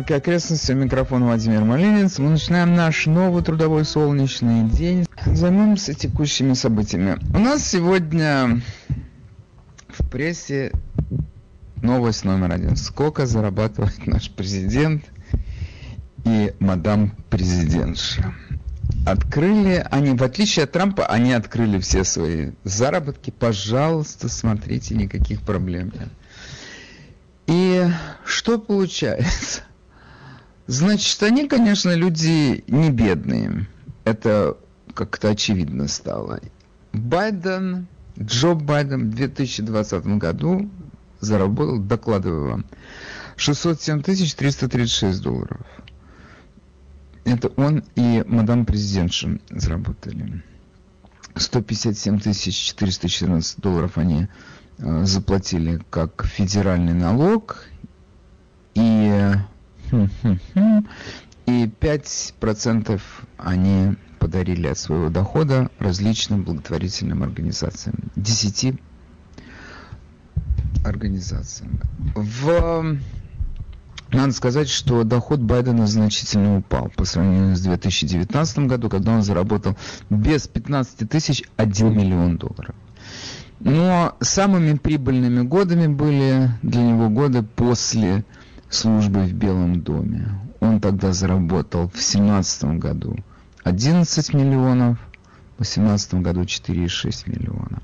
Нью-Йорке окрестности. Микрофон Владимир Малинец. Мы начинаем наш новый трудовой солнечный день. Займемся текущими событиями. У нас сегодня в прессе новость номер один. Сколько зарабатывает наш президент и мадам президентша? Открыли они, в отличие от Трампа, они открыли все свои заработки. Пожалуйста, смотрите, никаких проблем нет. И что получается? Значит, они, конечно, люди не бедные. Это как-то очевидно стало. Байден, Джо Байден в 2020 году заработал, докладываю вам, 607 336 долларов. Это он и мадам президентша заработали. 157 414 долларов они Э, заплатили как федеральный налог и, и 5% они подарили от своего дохода различным благотворительным организациям. 10 организациям. В... Надо сказать, что доход Байдена значительно упал по сравнению с 2019 годом, когда он заработал без 15 тысяч 1 миллион долларов. Но самыми прибыльными годами были для него годы после службы в Белом доме. Он тогда заработал в 2017 году 11 миллионов, в 2018 году 4,6 миллиона.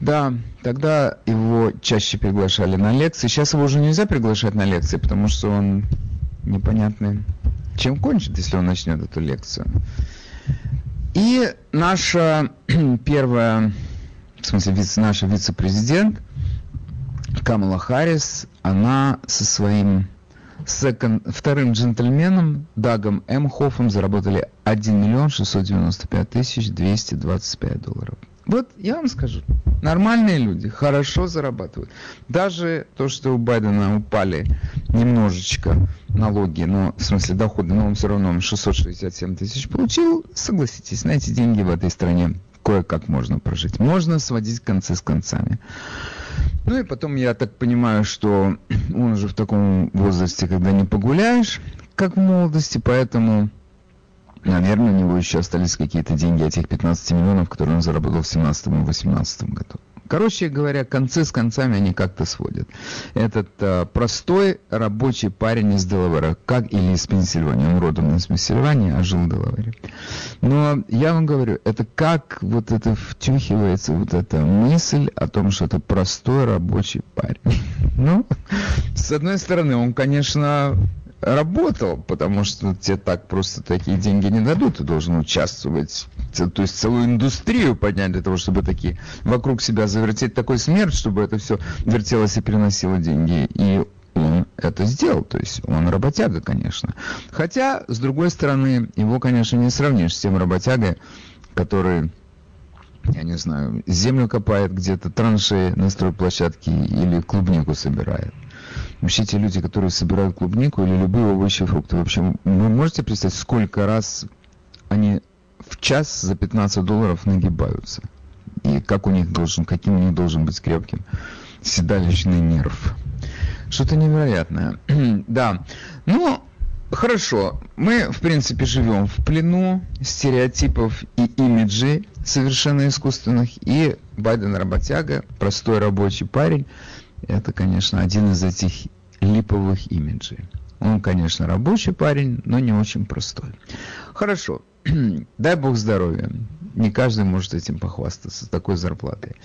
Да, тогда его чаще приглашали на лекции. Сейчас его уже нельзя приглашать на лекции, потому что он непонятный, чем кончит, если он начнет эту лекцию. И наша первая в смысле наша вице-президент Камала Харрис, она со своим second, вторым джентльменом Дагом Эмхофом заработали 1 миллион 695 тысяч 225 долларов. Вот я вам скажу, нормальные люди хорошо зарабатывают. Даже то, что у Байдена упали немножечко налоги, но в смысле доходы, но он все равно 667 тысяч получил, согласитесь, на эти деньги в этой стране кое-как можно прожить. Можно сводить концы с концами. Ну и потом я так понимаю, что он уже в таком возрасте, когда не погуляешь, как в молодости, поэтому, наверное, у него еще остались какие-то деньги этих 15 миллионов, которые он заработал в 2017 и 2018 году. Короче говоря, концы с концами они как-то сводят. Этот а, простой рабочий парень из Делавера, как или из Пенсильвании, он родом из Пенсильвании, а жил в Делавере. Но я вам говорю, это как вот это втюхивается, вот эта мысль о том, что это простой рабочий парень. Ну, с одной стороны, он, конечно, работал, потому что тебе так просто такие деньги не дадут, ты должен участвовать, то есть целую индустрию поднять для того, чтобы такие вокруг себя завертеть такой смерть, чтобы это все вертелось и приносило деньги. И он это сделал, то есть он работяга, конечно. Хотя, с другой стороны, его, конечно, не сравнишь с тем работягой, который я не знаю, землю копает где-то, траншеи на стройплощадке или клубнику собирает. Вообще те люди, которые собирают клубнику или любые овощи и фрукты, вообще, вы можете представить, сколько раз они в час за 15 долларов нагибаются? И как у них должен, каким у них должен быть крепким седалищный нерв? Что-то невероятное. да. Ну, хорошо. Мы, в принципе, живем в плену стереотипов и имиджей совершенно искусственных. И Байден работяга, простой рабочий парень, это, конечно, один из этих липовых имиджей. Он, конечно, рабочий парень, но не очень простой. Хорошо. Дай бог здоровья. Не каждый может этим похвастаться, такой зарплатой.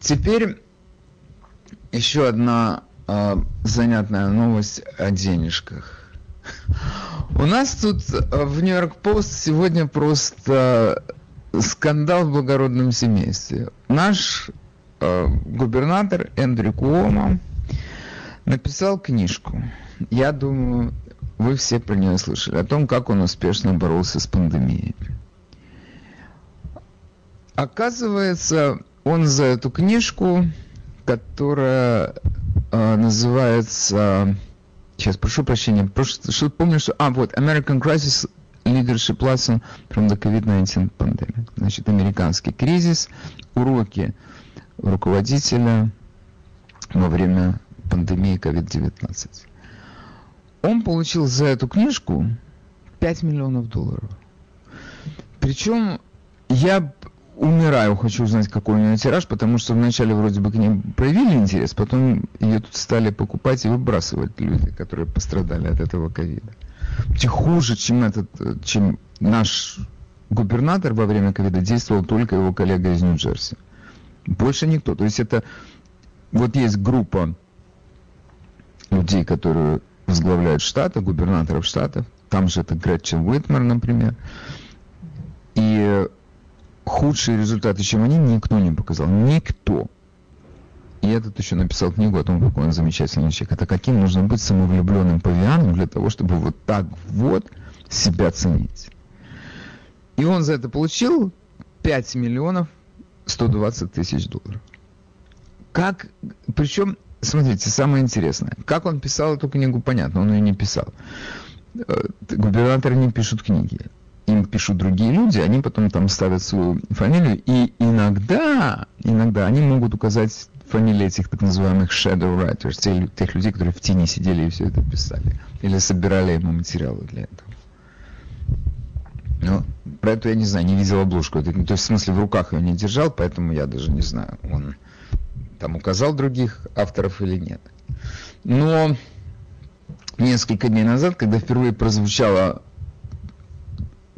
Теперь еще одна э, занятная новость о денежках. У нас тут в Нью-Йорк Пост сегодня просто скандал в благородном семействе. Наш губернатор Эндрю Куомо написал книжку. Я думаю, вы все про нее слышали, о том, как он успешно боролся с пандемией. Оказывается, он за эту книжку, которая э, называется... Сейчас, прошу прощения, просто, что, помню, что... А, вот, American Crisis Leadership Lesson from the COVID-19 Pandemic. Значит, американский кризис, уроки руководителя во время пандемии COVID-19. он получил за эту книжку 5 миллионов долларов. Причем я умираю, хочу узнать, какой у нее тираж, потому что вначале вроде бы к ней проявили интерес, потом ее тут стали покупать и выбрасывать люди, которые пострадали от этого ковида. Хуже, чем этот, чем наш губернатор во время ковида действовал только его коллега из Нью-Джерси. Больше никто. То есть это вот есть группа людей, которые возглавляют штаты, губернаторов штатов. Там же это Гретчен Уитмер, например. И худшие результаты, чем они, никто не показал. Никто. И этот еще написал книгу о том, какой он замечательный человек. Это каким нужно быть самовлюбленным павианом для того, чтобы вот так вот себя ценить. И он за это получил 5 миллионов 120 тысяч долларов. Как, причем, смотрите, самое интересное, как он писал эту книгу, понятно, он ее не писал. Э, губернаторы не пишут книги. Им пишут другие люди, они потом там ставят свою фамилию, и иногда, иногда они могут указать фамилии этих так называемых shadow writers, тех, тех людей, которые в тени сидели и все это писали, или собирали ему материалы для этого. Ну, про это я не знаю, не видел обложку. То есть, в смысле, в руках ее не держал, поэтому я даже не знаю, он там указал других авторов или нет. Но несколько дней назад, когда впервые прозвучала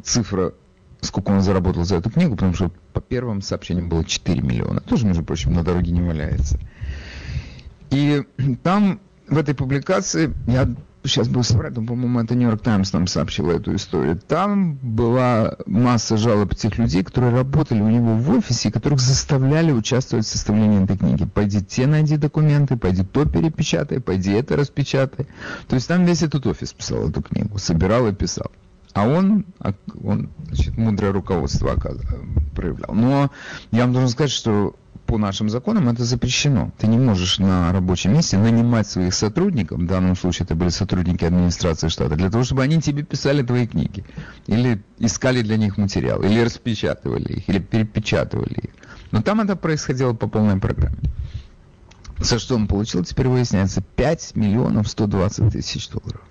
цифра, сколько он заработал за эту книгу, потому что по первым сообщениям было 4 миллиона, тоже, между прочим, на дороге не валяется. И там в этой публикации я сейчас был соврать, но, по-моему, это Нью-Йорк Таймс нам сообщил эту историю. Там была масса жалоб тех людей, которые работали у него в офисе, которых заставляли участвовать в составлении этой книги. Пойди те найди документы, пойди то перепечатай, пойди это распечатай. То есть там весь этот офис писал эту книгу, собирал и писал. А он, а он значит, мудрое руководство проявлял. Но я вам должен сказать, что по нашим законам это запрещено. Ты не можешь на рабочем месте нанимать своих сотрудников, в данном случае это были сотрудники администрации штата, для того, чтобы они тебе писали твои книги, или искали для них материал, или распечатывали их, или перепечатывали их. Но там это происходило по полной программе. За что он получил, теперь выясняется, 5 миллионов 120 тысяч долларов.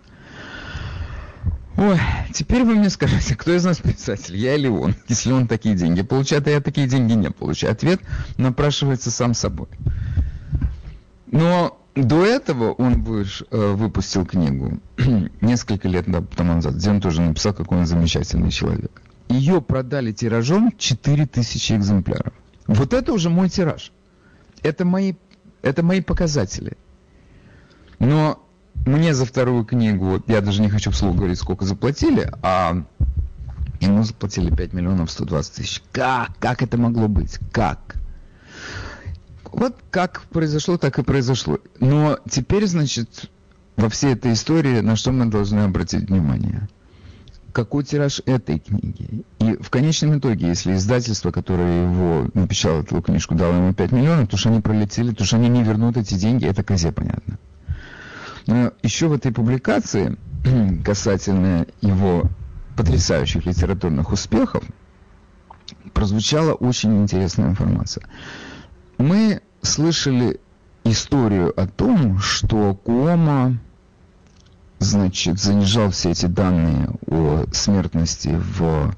Ой, теперь вы мне скажите, кто из нас писатель, я или он, если он такие деньги получает, а я такие деньги не получаю. Ответ напрашивается сам собой. Но до этого он выш, э, выпустил книгу несколько лет тому назад, где он тоже написал, какой он замечательный человек. Ее продали тиражом 4000 экземпляров. Вот это уже мой тираж. Это мои, это мои показатели. Но мне за вторую книгу, я даже не хочу вслух говорить, сколько заплатили, а ему заплатили 5 миллионов 120 тысяч. Как? Как это могло быть? Как? Вот как произошло, так и произошло. Но теперь, значит, во всей этой истории на что мы должны обратить внимание? Какой тираж этой книги? И в конечном итоге, если издательство, которое его напечатало эту книжку, дало ему 5 миллионов, то что они пролетели, то что они не вернут эти деньги, это козе понятно. Еще в этой публикации, касательно его потрясающих литературных успехов, прозвучала очень интересная информация. Мы слышали историю о том, что Куома значит, занижал все эти данные о смертности в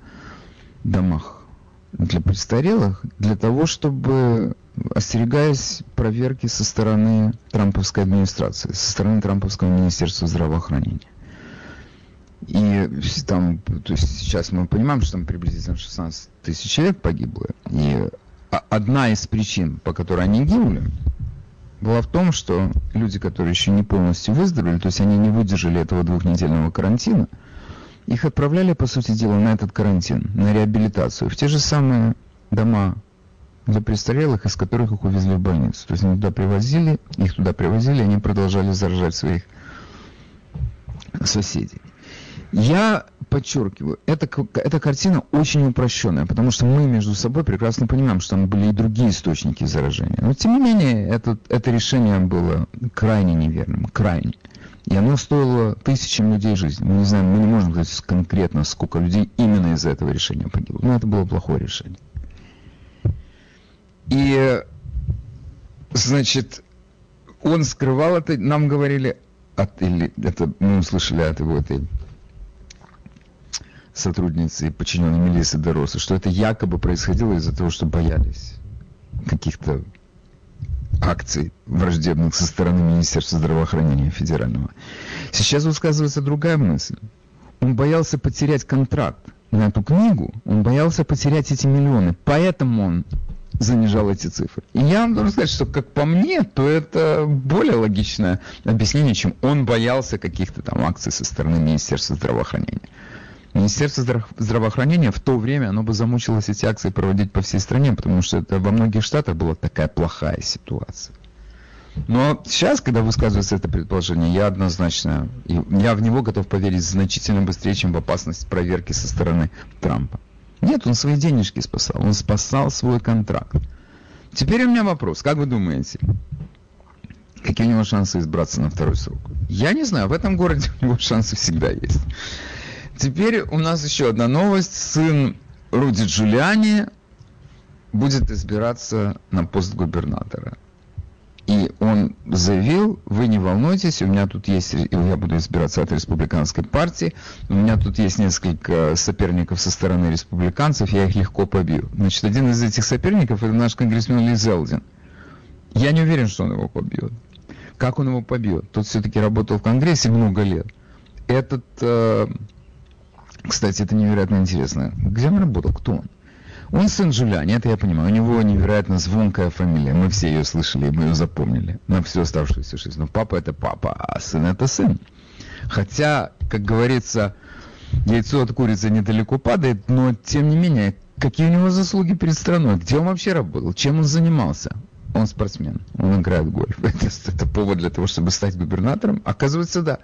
домах для престарелых, для того, чтобы остерегаясь проверки со стороны трамповской администрации, со стороны трамповского министерства здравоохранения. И там, то есть сейчас мы понимаем, что там приблизительно 16 тысяч человек погибло. И одна из причин, по которой они гибли, была в том, что люди, которые еще не полностью выздоровели, то есть они не выдержали этого двухнедельного карантина, их отправляли, по сути дела, на этот карантин, на реабилитацию, в те же самые дома для престарелых, из которых их увезли в больницу. То есть они туда привозили, их туда привозили, они продолжали заражать своих соседей. Я подчеркиваю, эта, эта картина очень упрощенная, потому что мы между собой прекрасно понимаем, что там были и другие источники заражения. Но тем не менее, это, это решение было крайне неверным, крайне. И оно стоило тысячам людей жизни. Мы не знаем, мы не можем сказать конкретно, сколько людей именно из-за этого решения погибло. Но это было плохое решение. И, значит, он скрывал это, нам говорили, от, или это мы услышали от его этой сотрудницы подчиненной Мелисы Дероса, что это якобы происходило из-за того, что боялись каких-то акций враждебных со стороны Министерства здравоохранения федерального. Сейчас высказывается другая мысль. Он боялся потерять контракт на эту книгу, он боялся потерять эти миллионы, поэтому он занижал эти цифры. И я вам должен сказать, что как по мне, то это более логичное объяснение, чем он боялся каких-то там акций со стороны Министерства здравоохранения. Министерство здравоохранения в то время, оно бы замучилось эти акции проводить по всей стране, потому что это во многих штатах была такая плохая ситуация. Но сейчас, когда высказывается это предположение, я однозначно, я в него готов поверить значительно быстрее, чем в опасность проверки со стороны Трампа. Нет, он свои денежки спасал, он спасал свой контракт. Теперь у меня вопрос, как вы думаете, какие у него шансы избраться на второй срок? Я не знаю, в этом городе у него шансы всегда есть. Теперь у нас еще одна новость. Сын Руди Джулиани будет избираться на пост губернатора. И он заявил, вы не волнуйтесь, у меня тут есть, я буду избираться от республиканской партии, у меня тут есть несколько соперников со стороны республиканцев, я их легко побью. Значит, один из этих соперников это наш конгрессмен Ли Зелдин. Я не уверен, что он его побьет. Как он его побьет? Тот все-таки работал в Конгрессе много лет. Этот э, кстати, это невероятно интересно. Где он работал? Кто он? Он сын Джулиани, это я понимаю. У него невероятно звонкая фамилия. Мы все ее слышали, мы ее запомнили на всю оставшуюся жизнь. Но папа это папа, а сын это сын. Хотя, как говорится, яйцо от курицы недалеко падает, но тем не менее, какие у него заслуги перед страной? Где он вообще работал? Чем он занимался? Он спортсмен, он играет в гольф. Это, это повод для того, чтобы стать губернатором? Оказывается, да.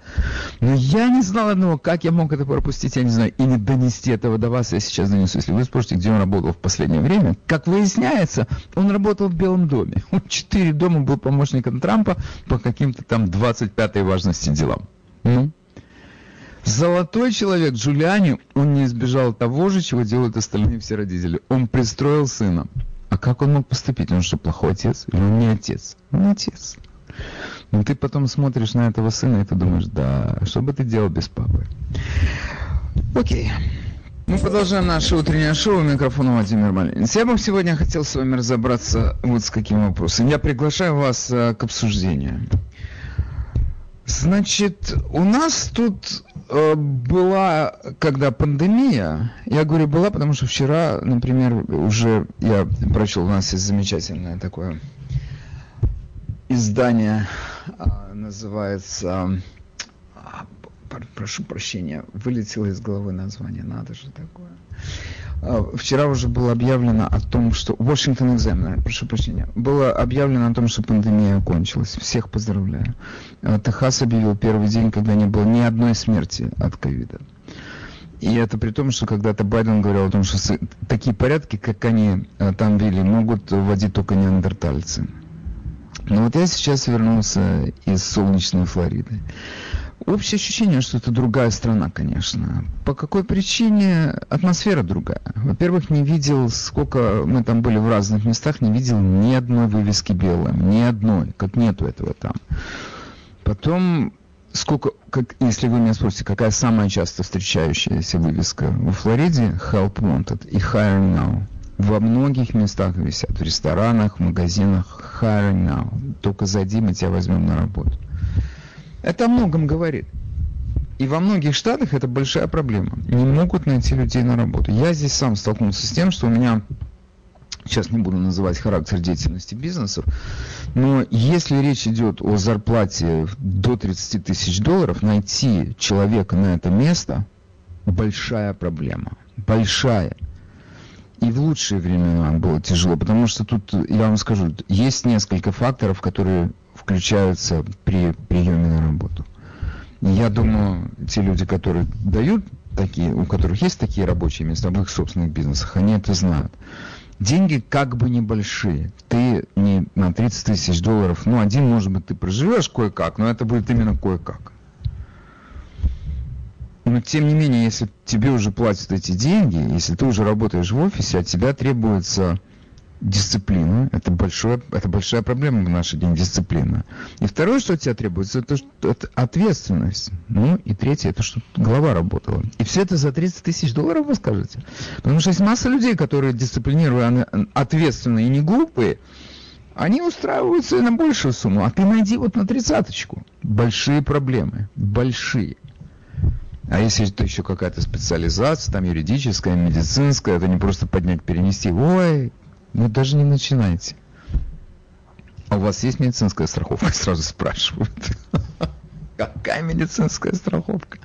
Но я не знал одного, как я мог это пропустить, я не знаю, и не донести этого до вас, я сейчас донесу. Если вы спросите, где он работал в последнее время, как выясняется, он работал в Белом доме. Он четыре дома был помощником Трампа по каким-то там 25-й важности делам. Ну, Золотой человек Джулиани, он не избежал того же, чего делают остальные все родители. Он пристроил сына. А как он мог поступить? Он что, плохой отец? Или он не отец? Он отец. Но ты потом смотришь на этого сына и ты думаешь, да, что бы ты делал без папы? Окей. Мы продолжаем наше утреннее шоу. Микрофон Владимир Малинец. Я бы сегодня хотел с вами разобраться вот с каким вопросом. Я приглашаю вас э, к обсуждению. Значит, у нас тут э, была, когда пандемия, я говорю была, потому что вчера, например, уже я прочел, у нас есть замечательное такое издание, э, называется, э, прошу прощения, вылетело из головы название, надо же такое. А, вчера уже было объявлено о том, что... Washington Examiner, прошу прощения. Было объявлено о том, что пандемия окончилась. Всех поздравляю. А, Техас объявил первый день, когда не было ни одной смерти от ковида. И это при том, что когда-то Байден говорил о том, что такие порядки, как они а, там вели, могут вводить только неандертальцы. Но вот я сейчас вернулся из солнечной Флориды. Общее ощущение, что это другая страна, конечно. По какой причине? Атмосфера другая. Во-первых, не видел, сколько мы там были в разных местах, не видел ни одной вывески белой, ни одной, как нету этого там. Потом, сколько, как, если вы меня спросите, какая самая часто встречающаяся вывеска во Флориде, Help Wanted и Hire Now. Во многих местах висят, в ресторанах, в магазинах, Hire Now. Только зайди, мы тебя возьмем на работу. Это о многом говорит. И во многих штатах это большая проблема. Не могут найти людей на работу. Я здесь сам столкнулся с тем, что у меня, сейчас не буду называть характер деятельности бизнесов, но если речь идет о зарплате до 30 тысяч долларов, найти человека на это место большая проблема. Большая. И в лучшие времена было тяжело, потому что тут, я вам скажу, есть несколько факторов, которые включаются при приеме на работу. Я думаю, те люди, которые дают такие, у которых есть такие рабочие места в их собственных бизнесах, они это знают. Деньги как бы небольшие. Ты не на 30 тысяч долларов, ну, один, может быть, ты проживешь кое-как, но это будет именно кое-как. Но тем не менее, если тебе уже платят эти деньги, если ты уже работаешь в офисе, от тебя требуется дисциплина. Это, большое, это большая проблема в наши дни, дисциплина. И второе, что от тебя требуется, это, это ответственность. Ну, и третье, это что голова работала. И все это за 30 тысяч долларов, вы скажете? Потому что есть масса людей, которые дисциплинированы, ответственные и не глупые, они устраиваются на большую сумму, а ты найди вот на тридцаточку. Большие проблемы, большие. А если это еще какая-то специализация, там юридическая, медицинская, это не просто поднять, перенести. Ой, ну даже не начинайте. А у вас есть медицинская страховка? Сразу спрашивают. Какая медицинская страховка?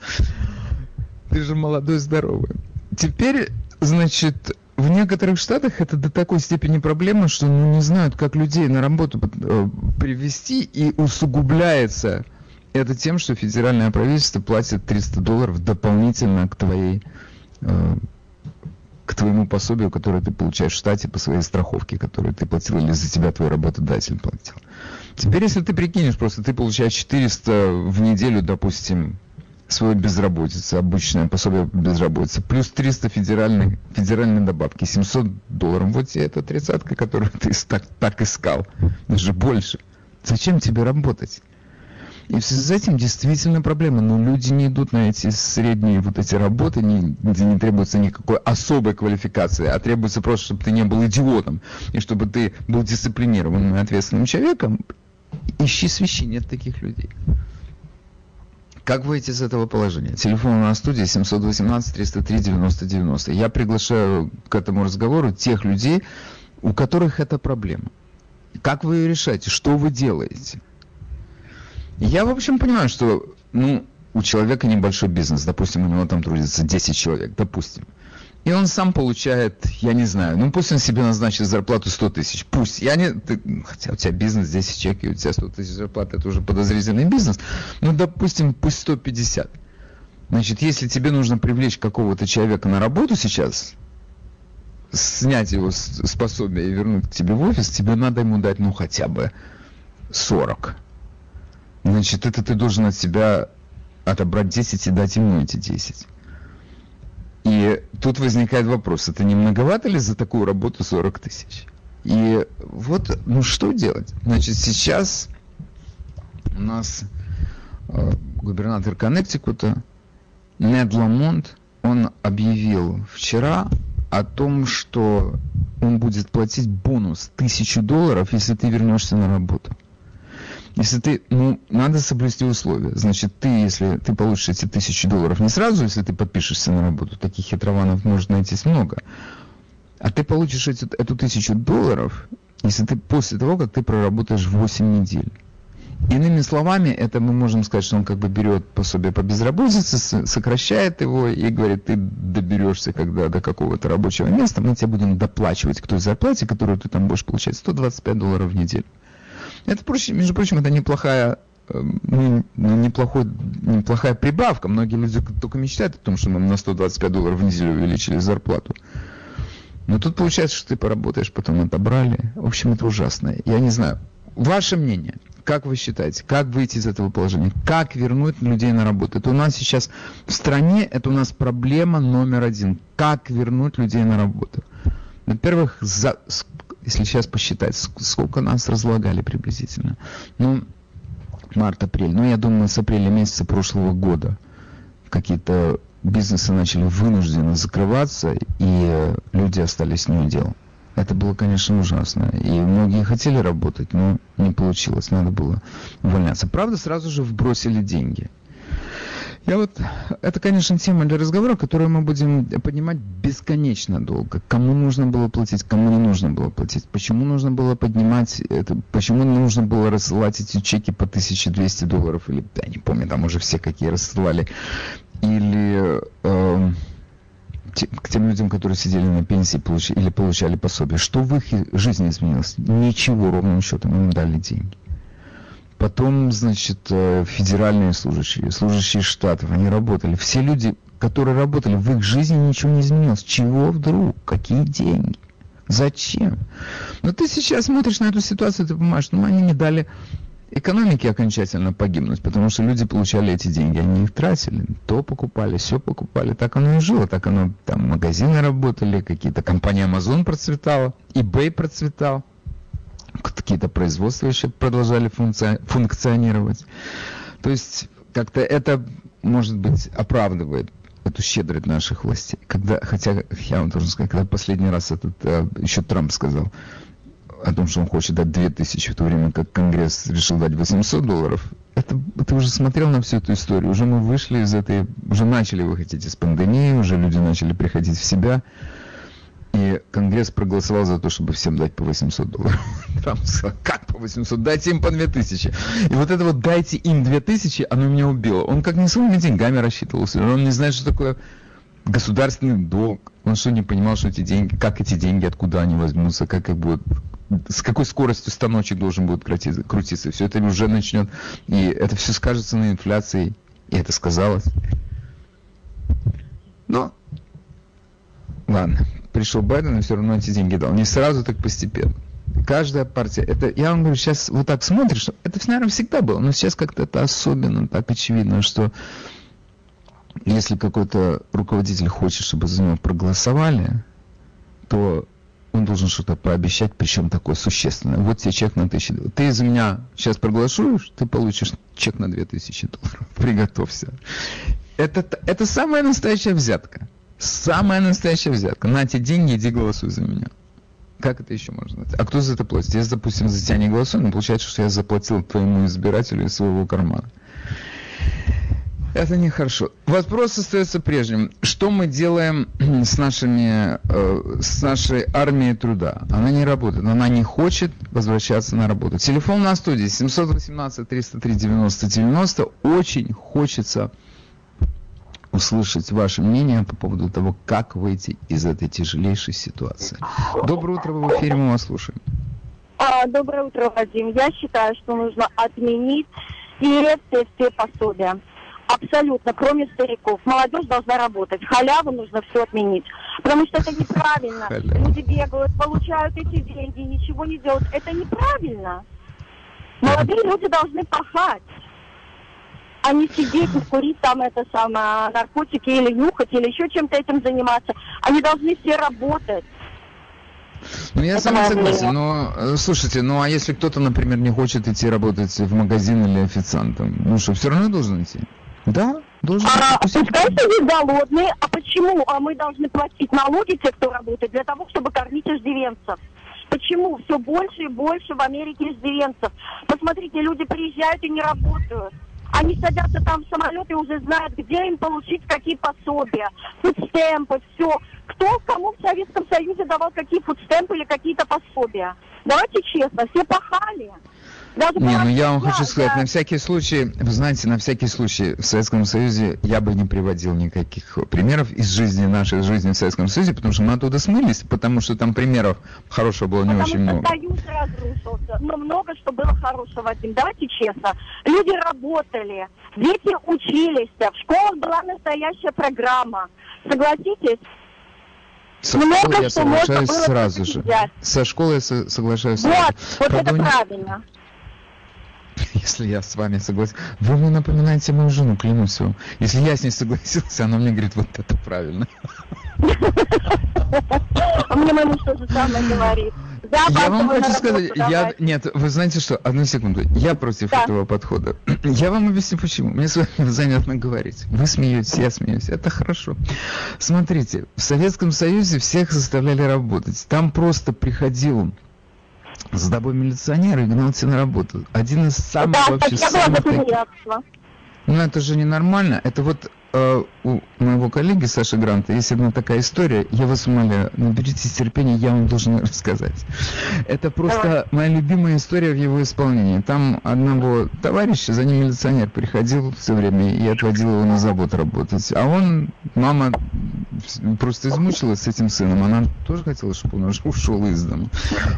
Ты же молодой, здоровый. Теперь, значит, в некоторых штатах это до такой степени проблема, что ну, не знают, как людей на работу э, привести, и усугубляется это тем, что федеральное правительство платит 300 долларов дополнительно к твоей э, к твоему пособию, которое ты получаешь в штате по своей страховке, которую ты платил, или за тебя твой работодатель платил. Теперь, если ты прикинешь, просто ты получаешь 400 в неделю, допустим, свою безработицу, обычное пособие по безработице, плюс 300 федеральной, федеральной добавки, 700 долларов. Вот тебе эта тридцатка, которую ты так, так искал, даже больше. Зачем тебе работать? И в связи с этим действительно проблема. Но люди не идут на эти средние вот эти работы, не, где не требуется никакой особой квалификации, а требуется просто, чтобы ты не был идиотом, и чтобы ты был дисциплинированным и ответственным человеком. Ищи свищи, нет таких людей. Как выйти из этого положения? Телефон на студии 718-303-90-90. Я приглашаю к этому разговору тех людей, у которых это проблема. Как вы ее решаете? Что вы делаете? Я, в общем, понимаю, что ну, у человека небольшой бизнес. Допустим, у него там трудится 10 человек, допустим. И он сам получает, я не знаю, ну пусть он себе назначит зарплату 100 тысяч, пусть. Я не, ты, хотя у тебя бизнес 10 человек, и у тебя 100 тысяч зарплаты, это уже подозрительный бизнес. Ну, допустим, пусть 150. Значит, если тебе нужно привлечь какого-то человека на работу сейчас, снять его способие и вернуть к тебе в офис, тебе надо ему дать, ну, хотя бы 40 значит, это ты должен от себя отобрать 10 и дать ему эти 10. И тут возникает вопрос, это не многовато ли за такую работу 40 тысяч? И вот, ну что делать? Значит, сейчас у нас э, губернатор Коннектикута Нед Ламонт, он объявил вчера о том, что он будет платить бонус тысячу долларов, если ты вернешься на работу. Если ты, ну, надо соблюсти условия. Значит, ты, если ты получишь эти тысячи долларов не сразу, если ты подпишешься на работу, таких хитрованов может найтись много, а ты получишь эту, эту тысячу долларов, если ты после того, как ты проработаешь 8 недель. Иными словами, это мы можем сказать, что он как бы берет пособие по безработице, сокращает его и говорит, ты доберешься когда до какого-то рабочего места, мы тебе будем доплачивать к той зарплате, которую ты там будешь получать, 125 долларов в неделю. Это, между прочим, это неплохая эм, ну, неплохой, неплохая прибавка. Многие люди только мечтают о том, что нам на 125 долларов в неделю увеличили зарплату. Но тут получается, что ты поработаешь, потом отобрали. В общем, это ужасно. Я не знаю. Ваше мнение, как вы считаете, как выйти из этого положения? Как вернуть людей на работу? Это у нас сейчас в стране, это у нас проблема номер один. Как вернуть людей на работу? Во-первых, за, если сейчас посчитать, сколько нас разлагали приблизительно. Ну, март-апрель. Ну, я думаю, с апреля месяца прошлого года какие-то бизнесы начали вынужденно закрываться, и люди остались не дел. Это было, конечно, ужасно. И многие хотели работать, но не получилось, надо было увольняться. Правда, сразу же вбросили деньги. Я вот, это, конечно, тема для разговора, которую мы будем поднимать бесконечно долго. Кому нужно было платить, кому не нужно было платить. Почему нужно было поднимать это, почему нужно было рассылать эти чеки по 1200 долларов, или, я не помню, там уже все какие рассылали. Или э, те, к тем людям, которые сидели на пенсии получ, или получали пособие. Что в их жизни изменилось? Ничего, ровным счетом, им дали деньги. Потом, значит, э, федеральные служащие, служащие штатов, они работали. Все люди, которые работали, в их жизни ничего не изменилось. Чего вдруг? Какие деньги? Зачем? Но ты сейчас смотришь на эту ситуацию, ты понимаешь, ну они не дали экономике окончательно погибнуть, потому что люди получали эти деньги, они их тратили, то покупали, все покупали, так оно и жило, так оно, там магазины работали, какие-то компании Amazon процветала, eBay процветал, какие-то производства еще продолжали функци... функционировать. То есть как-то это, может быть, оправдывает эту щедрость наших властей. Когда, хотя, я вам должен сказать, когда последний раз этот, э, еще Трамп сказал о том, что он хочет дать 2000, в то время как Конгресс решил дать 800 долларов, это, ты уже смотрел на всю эту историю, уже мы вышли из этой, уже начали выходить из пандемии, уже люди начали приходить в себя, и Конгресс проголосовал за то, чтобы всем дать по 800 долларов. Трамп сказал, как по 800? Дайте им по 2000. И вот это вот дайте им 2000, оно меня убило. Он как не своими деньгами рассчитывался. Он не знает, что такое государственный долг. Он что, не понимал, что эти деньги, как эти деньги, откуда они возьмутся, как их будут с какой скоростью станочек должен будет крутиться, крутиться. Все это уже начнет, и это все скажется на инфляции, и это сказалось. Но, ладно, пришел Байден и все равно эти деньги дал. Не сразу, так постепенно. Каждая партия, это, я вам говорю, сейчас вот так смотришь, это, наверное, всегда было, но сейчас как-то это особенно, так очевидно, что если какой-то руководитель хочет, чтобы за него проголосовали, то он должен что-то пообещать, причем такое существенное. Вот тебе чек на тысячу долларов. Ты за меня сейчас проголосуешь, ты получишь чек на две тысячи долларов. Приготовься. Это, это самая настоящая взятка. Самая настоящая взятка. На эти деньги, иди голосуй за меня. Как это еще можно А кто за это платит? Я, допустим, за тебя не голосую, но получается, что я заплатил твоему избирателю из своего кармана. Это нехорошо. Вопрос остается прежним. Что мы делаем с, нашими, э, с нашей армией труда? Она не работает, она не хочет возвращаться на работу. Телефон на студии 718 303 90 90. Очень хочется услышать ваше мнение по поводу того, как выйти из этой тяжелейшей ситуации. Доброе утро, вы в эфире, мы вас слушаем. А, доброе утро, Вадим. Я считаю, что нужно отменить все, все, все пособия. Абсолютно, кроме стариков. Молодежь должна работать. Халяву нужно все отменить. Потому что это неправильно. Халява. Люди бегают, получают эти деньги, ничего не делают. Это неправильно. Молодые люди должны пахать а не сидеть и курить там это самое, наркотики или нюхать, или еще чем-то этим заниматься. Они должны все работать. Ну, я с вами согласен, но, э, слушайте, ну, а если кто-то, например, не хочет идти работать в магазин или официантом, ну что, все равно должен идти? Да, должен. А, пускай сидит голодный, а почему? А мы должны платить налоги, те, кто работает, для того, чтобы кормить иждивенцев. Почему все больше и больше в Америке иждивенцев? Посмотрите, люди приезжают и не работают. Они садятся там в самолет и уже знают, где им получить какие пособия, фудстемпы, все. Кто кому в Советском Союзе давал какие фудстемпы или какие-то пособия? Давайте честно, все пахали. Даже не, ну я вам хочу сказать, да. на всякий случай, вы знаете, на всякий случай в Советском Союзе я бы не приводил никаких примеров из жизни нашей жизни в Советском Союзе, потому что мы оттуда смылись, потому что там примеров хорошего было не потому очень много. Союз разрушился, но много что было хорошего, Вадим, давайте честно. Люди работали, дети учились, в школах была настоящая программа. Согласитесь? Со школой я соглашаюсь сразу же. Со школой я соглашаюсь вот, сразу. Вот, вот это правильно. если я с вами согласен. Вы мне напоминаете мою жену, клянусь вам. Если я с ней согласился, она мне говорит, вот это правильно. А мне муж тоже самое говорит. Я вам хочу сказать, я, нет, вы знаете что, одну секунду, я против да. этого подхода. Я вам объясню почему. Мне с вами занятно говорить. Вы смеетесь, я смеюсь, это хорошо. Смотрите, в Советском Союзе всех заставляли работать. Там просто приходил с тобой милиционер и гнал тебя на работу. Один из самых да, вообще самых... Таких... Ну это же ненормально. Это вот э, у моего коллеги Саши Гранта есть одна такая история. Я вас умоляю, наберитесь терпения, я вам должен рассказать. Это просто Давай. моя любимая история в его исполнении. Там одного товарища, за ним милиционер приходил все время и отводил его на завод работать. А он, мама просто измучилась с этим сыном. Она тоже хотела, чтобы он ушел из дома.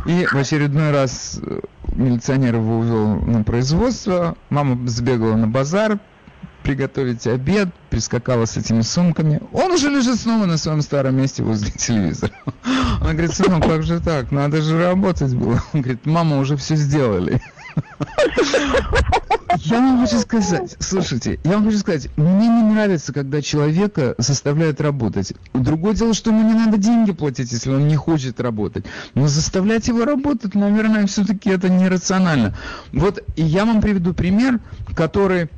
И в очередной раз э, милиционер его увел на производство. Мама сбегала на базар, приготовить обед, прискакала с этими сумками. Он уже лежит снова на своем старом месте возле телевизора. Она говорит, сынок, как же так? Надо же работать было. Он говорит, мама, уже все сделали. Я вам хочу сказать, слушайте, я вам хочу сказать, мне не нравится, когда человека заставляют работать. Другое дело, что ему не надо деньги платить, если он не хочет работать. Но заставлять его работать, наверное, все-таки это нерационально. Вот, я вам приведу пример, который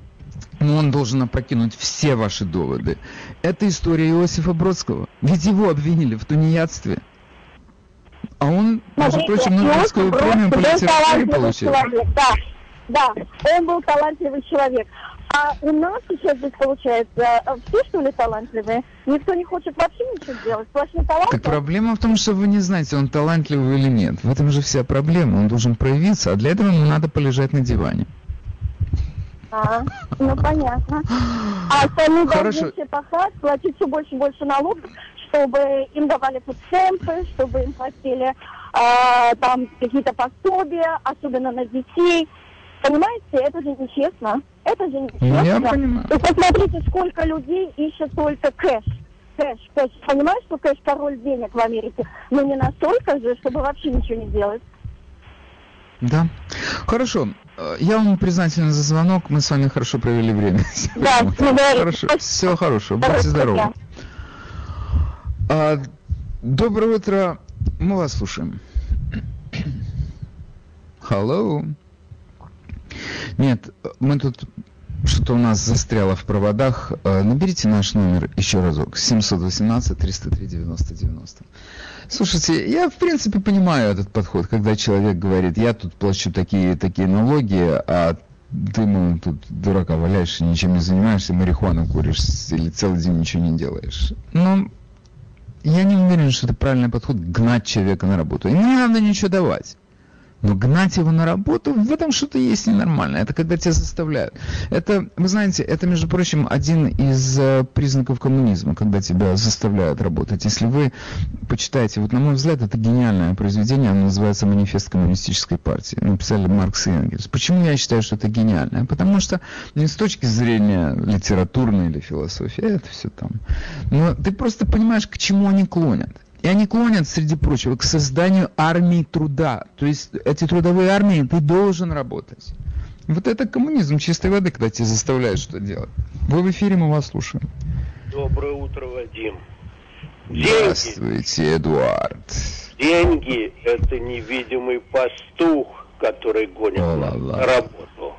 ну, он должен опрокинуть все ваши доводы. Это история Иосифа Бродского. Ведь его обвинили в тунеядстве. А он, между прочим, Нобелевскую премию по литературе получил. Да, да, он был талантливый человек. А у нас сейчас здесь получается, э, все что ли талантливые? Никто не хочет вообще ничего делать, сплошные таланты. Так проблема в том, что вы не знаете, он талантливый или нет. В этом же вся проблема. Он должен проявиться, а для этого ему надо полежать на диване. А, ну понятно. А сами должны все пахать, платить все больше и больше налогов, чтобы им давали пациенты, чтобы им платили а, там какие-то пособия, особенно на детей. Понимаете, это же нечестно. Это же нечестно. Я понимаю. Вы посмотрите, сколько людей ищет только кэш. Кэш, кэш. Понимаешь, что кэш король денег в Америке? Но не настолько же, чтобы вообще ничего не делать. Да. Хорошо. Я вам признательна за звонок. Мы с вами хорошо провели время. Да, хорошо. Всего хорошего. Будьте здоровы. А, доброе утро. Мы вас слушаем. Hello. Нет, мы тут что-то у нас застряло в проводах. А, наберите наш номер еще разок. 718 303 90 90. Слушайте, я в принципе понимаю этот подход, когда человек говорит, я тут плачу такие такие налоги, а ты, ну, тут дурака валяешься, ничем не занимаешься, марихуану куришь или целый день ничего не делаешь. Но я не уверен, что это правильный подход гнать человека на работу. Ему не надо ничего давать. Но гнать его на работу, в этом что-то есть ненормально. Это когда тебя заставляют. Это, вы знаете, это, между прочим, один из э, признаков коммунизма, когда тебя заставляют работать. Если вы почитаете, вот на мой взгляд, это гениальное произведение, оно называется «Манифест коммунистической партии». Написали Маркс и Энгельс. Почему я считаю, что это гениальное? Потому что не с точки зрения литературной или философии, это все там. Но ты просто понимаешь, к чему они клонят. И они клонят, среди прочего, к созданию армии труда. То есть эти трудовые армии, ты должен работать. Вот это коммунизм чистой воды, когда тебя заставляют что делать. Вы в эфире, мы вас слушаем. Доброе утро, Вадим. Деньги, Здравствуйте, Эдуард. Деньги – это невидимый пастух, который гонит на работу.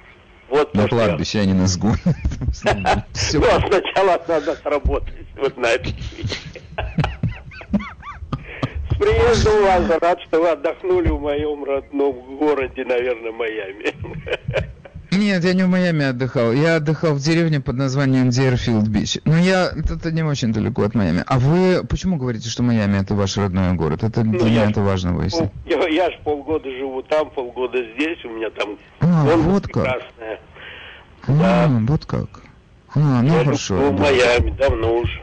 Вот на кладбище они нас гонят. Ну, сначала надо сработать вот на этой приездом вас. Рад, что вы отдохнули в моем родном городе, наверное, Майами. Нет, я не в Майами отдыхал. Я отдыхал в деревне под названием Дерфилд Бич. Но я это не очень далеко от Майами. А вы почему говорите, что Майами это ваш родной город? Это ну, для меня это важно выяснить. Я, я ж полгода живу там, полгода здесь. У меня там а, вот как. прекрасная. А, да. вот как. А, ну я хорошо. в да. Майами давно уже.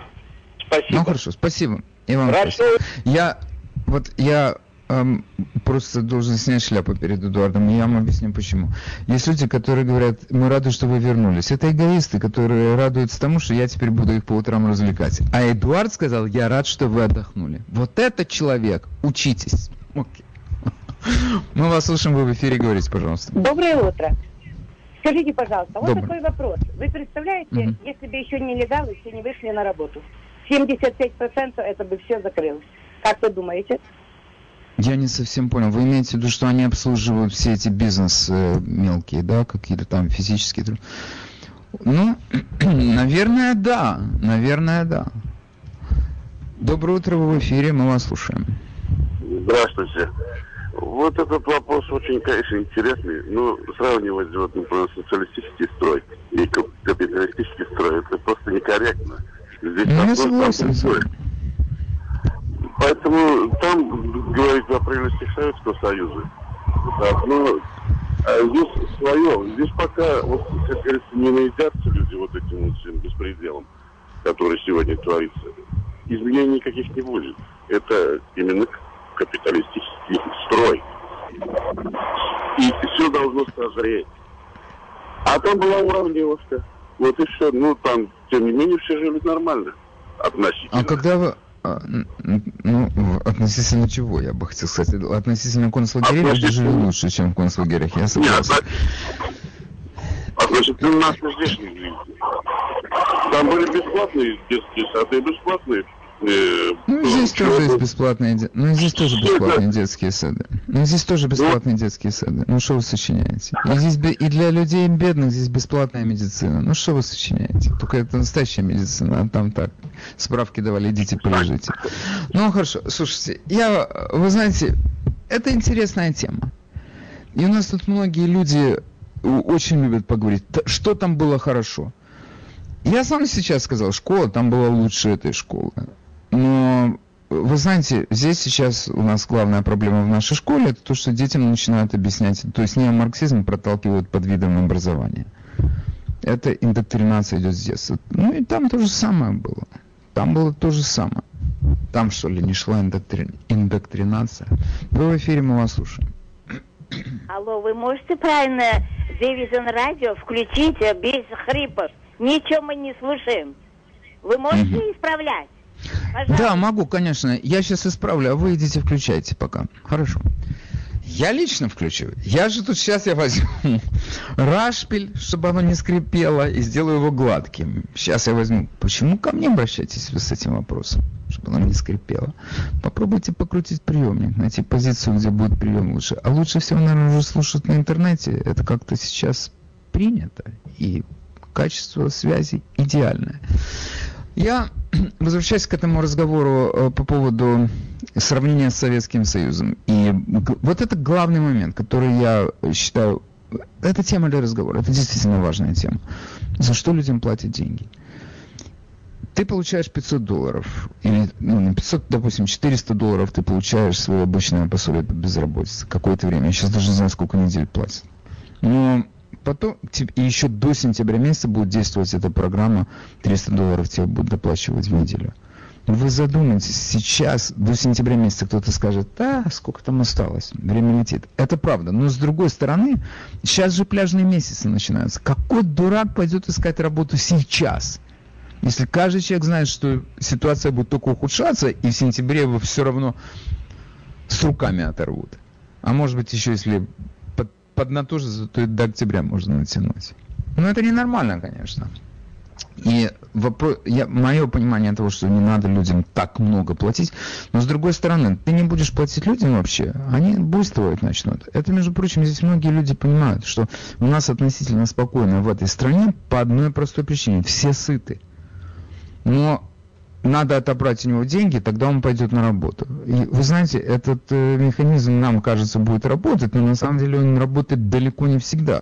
Спасибо. Ну хорошо, спасибо. И вам Хорошо. спасибо. Я вот я эм, просто должен снять шляпу перед Эдуардом, и я вам объясню почему. Есть люди, которые говорят, мы рады, что вы вернулись. Это эгоисты, которые радуются тому, что я теперь буду их по утрам развлекать. А Эдуард сказал, я рад, что вы отдохнули. Вот этот человек, учитесь. Окей. Мы вас слушаем, вы в эфире, говорите, пожалуйста. Доброе утро. Скажите, пожалуйста, вот Добрый. такой вопрос. Вы представляете, угу. если бы еще нелегалы все не вышли на работу, 75% это бы все закрылось. Как вы думаете? Я не совсем понял. Вы имеете в виду, что они обслуживают все эти бизнес э, мелкие, да, какие-то там физические? Ну, наверное, да. Наверное, да. Доброе утро, вы в эфире, мы вас слушаем. Здравствуйте. Вот этот вопрос очень, конечно, интересный. Но сравнивать, вот, например, социалистический строй и капиталистический строй, это просто некорректно. Здесь ну, я согласен вами. Поэтому там говорится о прелестях Советского Союза. Так, ну, а здесь свое. Здесь пока, вот, как говорится, не наедятся люди вот этим вот всем беспределом, который сегодня творится. Изменений никаких не будет. Это именно капиталистический строй. И все должно созреть. А там была уравниловка. Вот и все. Ну, там, тем не менее, все живут нормально относительно. А когда вы, А, ну, относительно чего, я бы хотел сказать. Относительно концлагерей люди жили лучше, чем в концлагерях, я согласен. У нас здешних Там были бесплатные детские сады, бесплатные ну, здесь тоже есть бесплатные, ну, здесь тоже бесплатные детские сады. Ну, здесь тоже бесплатные детские сады. Ну, что вы сочиняете? И здесь и для людей бедных здесь бесплатная медицина. Ну, что вы сочиняете? Только это настоящая медицина, а там так. Справки давали, идите, полежите. Ну, хорошо. Слушайте, я, вы знаете, это интересная тема. И у нас тут многие люди очень любят поговорить, что там было хорошо. Я сам сейчас сказал, школа там была лучше этой школы. Но вы знаете, здесь сейчас у нас главная проблема в нашей школе, это то, что детям начинают объяснять, то есть неомарксизм проталкивают под видом образования. Это индоктринация идет с детства. Ну и там то же самое было. Там было то же самое. Там что ли не шла индоктри... индоктринация? Вы в эфире, мы вас слушаем. Алло, вы можете правильно Девизон радио включить без хрипов? Ничего мы не слушаем. Вы можете исправлять? Пожалуйста. Да, могу, конечно. Я сейчас исправлю, а вы идите включайте пока. Хорошо. Я лично включу. Я же тут сейчас я возьму рашпиль, чтобы оно не скрипело, и сделаю его гладким. Сейчас я возьму. Почему ко мне обращаетесь вы с этим вопросом? Чтобы оно не скрипело. Попробуйте покрутить приемник, найти позицию, где будет прием лучше. А лучше всего, наверное, уже слушать на интернете. Это как-то сейчас принято. И качество связи идеальное. Я возвращаюсь к этому разговору э, по поводу сравнения с Советским Союзом. И вот это главный момент, который я считаю, это тема для разговора, это действительно важная тема. За что людям платят деньги? Ты получаешь 500 долларов, или, ну, не 500, допустим, 400 долларов ты получаешь свое обычное пособие по безработице какое-то время. Я сейчас даже не знаю, сколько недель платят. Но потом, и еще до сентября месяца будет действовать эта программа, 300 долларов тебе будут доплачивать в неделю. Вы задумайтесь, сейчас, до сентября месяца кто-то скажет, да, сколько там осталось, время летит. Это правда. Но с другой стороны, сейчас же пляжные месяцы начинаются. Какой дурак пойдет искать работу сейчас? Если каждый человек знает, что ситуация будет только ухудшаться, и в сентябре его все равно с руками оторвут. А может быть еще, если поднатужиться, то и до октября можно натянуть. Но это ненормально, конечно. И вопрос, я, мое понимание того, что не надо людям так много платить, но с другой стороны, ты не будешь платить людям вообще, они буйствовать начнут. Это, между прочим, здесь многие люди понимают, что у нас относительно спокойно в этой стране по одной простой причине. Все сыты. Но надо отобрать у него деньги, тогда он пойдет на работу. И вы знаете, этот э, механизм нам кажется будет работать, но на самом деле он работает далеко не всегда.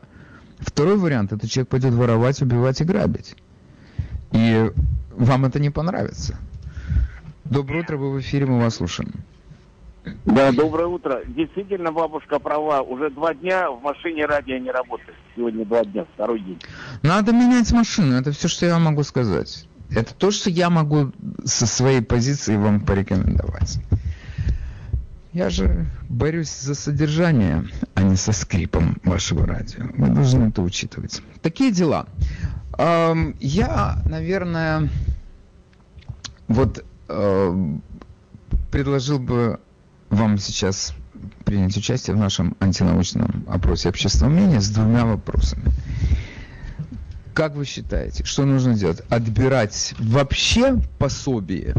Второй вариант, это человек пойдет воровать, убивать и грабить. И вам это не понравится. Доброе утро, вы в эфире, мы вас слушаем. Да, доброе утро. Действительно, бабушка права. Уже два дня в машине радио не работает. Сегодня два дня, второй день. Надо менять машину, это все, что я могу сказать. Это то, что я могу со своей позиции вам порекомендовать. Я же борюсь за содержание, а не со скрипом вашего радио. Вы должны это учитывать. Такие дела. Я, наверное, вот предложил бы вам сейчас принять участие в нашем антинаучном опросе общественного мнения с двумя вопросами. Как вы считаете, что нужно делать? Отбирать вообще пособие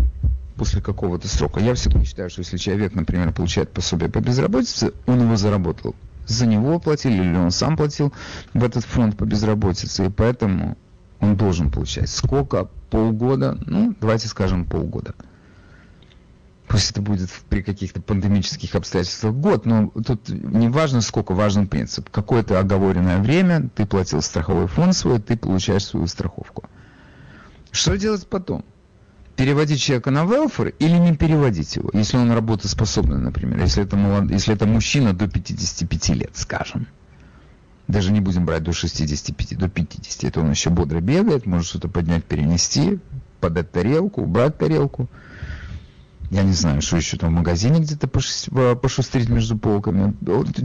после какого-то срока? Я все-таки считаю, что если человек, например, получает пособие по безработице, он его заработал. За него платили или он сам платил в этот фонд по безработице, и поэтому он должен получать. Сколько? Полгода? Ну, давайте скажем полгода пусть это будет при каких-то пандемических обстоятельствах год, но тут не важно сколько, важен принцип. Какое-то оговоренное время ты платил страховой фонд свой, ты получаешь свою страховку. Что делать потом? Переводить человека на велфер или не переводить его, если он работоспособный, например, если это, молод... если это мужчина до 55 лет, скажем. Даже не будем брать до 65, до 50. Это он еще бодро бегает, может что-то поднять, перенести, подать тарелку, убрать тарелку я не знаю, что еще там в магазине где-то пошустрить между полками.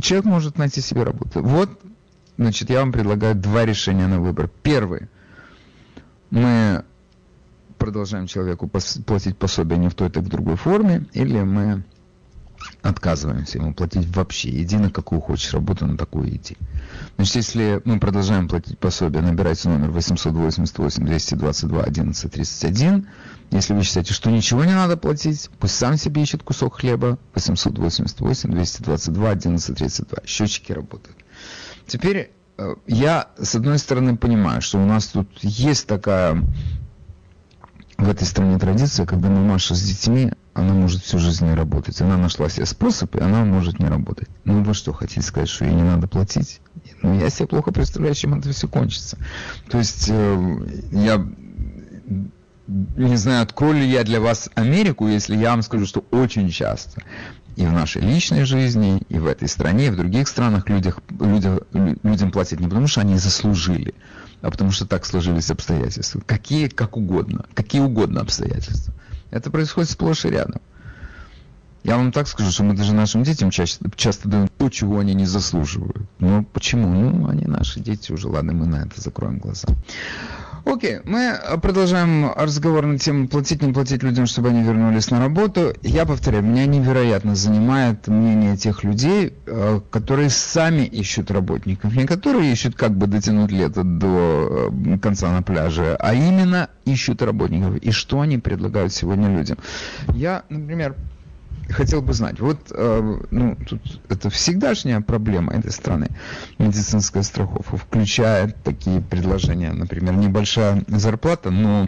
Человек может найти себе работу. Вот, значит, я вам предлагаю два решения на выбор. Первый. Мы продолжаем человеку платить пособие не в той, так в другой форме, или мы отказываемся ему платить вообще. Иди на какую хочешь работу, на такую иди. Значит, если мы продолжаем платить пособие, набирайте номер 888 222 11 31. Если вы считаете, что ничего не надо платить, пусть сам себе ищет кусок хлеба. 888 222 11 32. Счетчики работают. Теперь э, я, с одной стороны, понимаю, что у нас тут есть такая в этой стране традиция, когда мамаша с детьми, она может всю жизнь не работать. Она нашла себе способ, и она может не работать. Ну вы что, хотите сказать, что ей не надо платить? Ну я себе плохо представляю, чем это все кончится. То есть э, я не знаю, открою ли я для вас Америку, если я вам скажу, что очень часто и в нашей личной жизни, и в этой стране, и в других странах людях, людях, людям платят не потому, что они заслужили, а потому что так сложились обстоятельства. Какие, как угодно, какие угодно обстоятельства. Это происходит сплошь и рядом. Я вам так скажу, что мы даже нашим детям часто, часто даем то, чего они не заслуживают. Но почему? Ну, они наши дети уже. Ладно, мы на это закроем глаза. Окей, мы продолжаем разговор на тему платить, не платить людям, чтобы они вернулись на работу. Я повторяю, меня невероятно занимает мнение тех людей, э, которые сами ищут работников. Не которые ищут как бы дотянуть лето до э, конца на пляже, а именно ищут работников. И что они предлагают сегодня людям. Я, например, хотел бы знать, вот, э, ну, тут это всегдашняя проблема этой страны, медицинская страховка, включает такие предложения, например, небольшая зарплата, но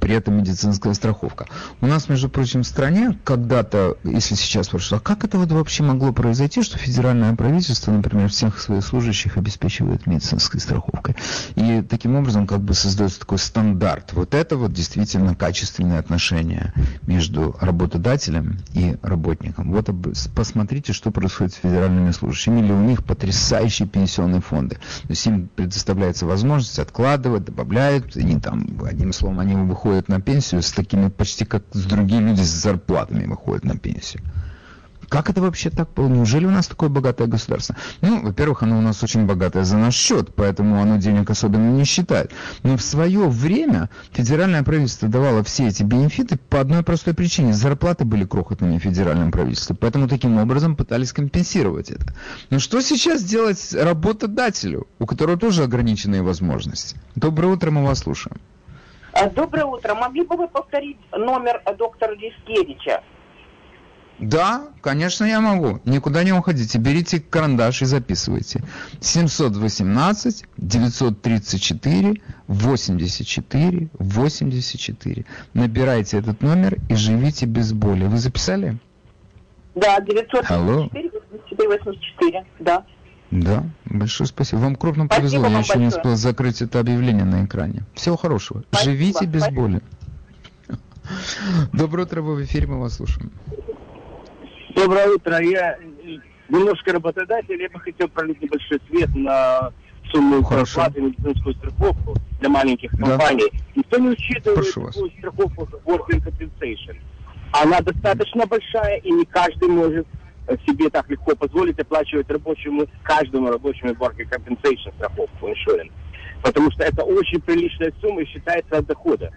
при этом медицинская страховка. У нас, между прочим, в стране когда-то, если сейчас спрашивают, а как это вот вообще могло произойти, что федеральное правительство, например, всех своих служащих обеспечивает медицинской страховкой. И таким образом как бы создается такой стандарт. Вот это вот действительно качественные отношения между работодателем и работником. Вот посмотрите, что происходит с федеральными служащими. Или у них потрясающие пенсионные фонды. То есть им предоставляется возможность откладывать, добавляют, они там, одним словом, они выходят выходят на пенсию с такими почти как с другие люди с зарплатами выходят на пенсию. Как это вообще так было? Неужели у нас такое богатое государство? Ну, во-первых, оно у нас очень богатое за наш счет, поэтому оно денег особенно не считает. Но в свое время федеральное правительство давало все эти бенефиты по одной простой причине. Зарплаты были крохотными федеральным правительством, поэтому таким образом пытались компенсировать это. Но что сейчас делать работодателю, у которого тоже ограниченные возможности? Доброе утро, мы вас слушаем. А, доброе утро. Могли бы вы повторить номер доктора Лискевича? Да, конечно, я могу. Никуда не уходите. Берите карандаш и записывайте. 718 934 84 84. Набирайте этот номер и живите без боли. Вы записали? Да, 934 84 84. Да. Да, большое спасибо. Вам крупно повезло, я еще большое. не успел закрыть это объявление на экране. Всего хорошего. Спасибо. Живите без спасибо. боли. Доброе утро, вы в эфире, мы вас слушаем. Доброе утро. Я немножко работодатель, я бы хотел пролить небольшой свет на сумму зарплаты медицинскую страховку для маленьких компаний. Да. Никто не учитывает Прошу такую вас. страховку working compensation. Она достаточно большая, и не каждый может себе так легко позволить оплачивать рабочему, каждому рабочему worker compensation страховку, insurance. Потому что это очень приличная сумма и считается от дохода.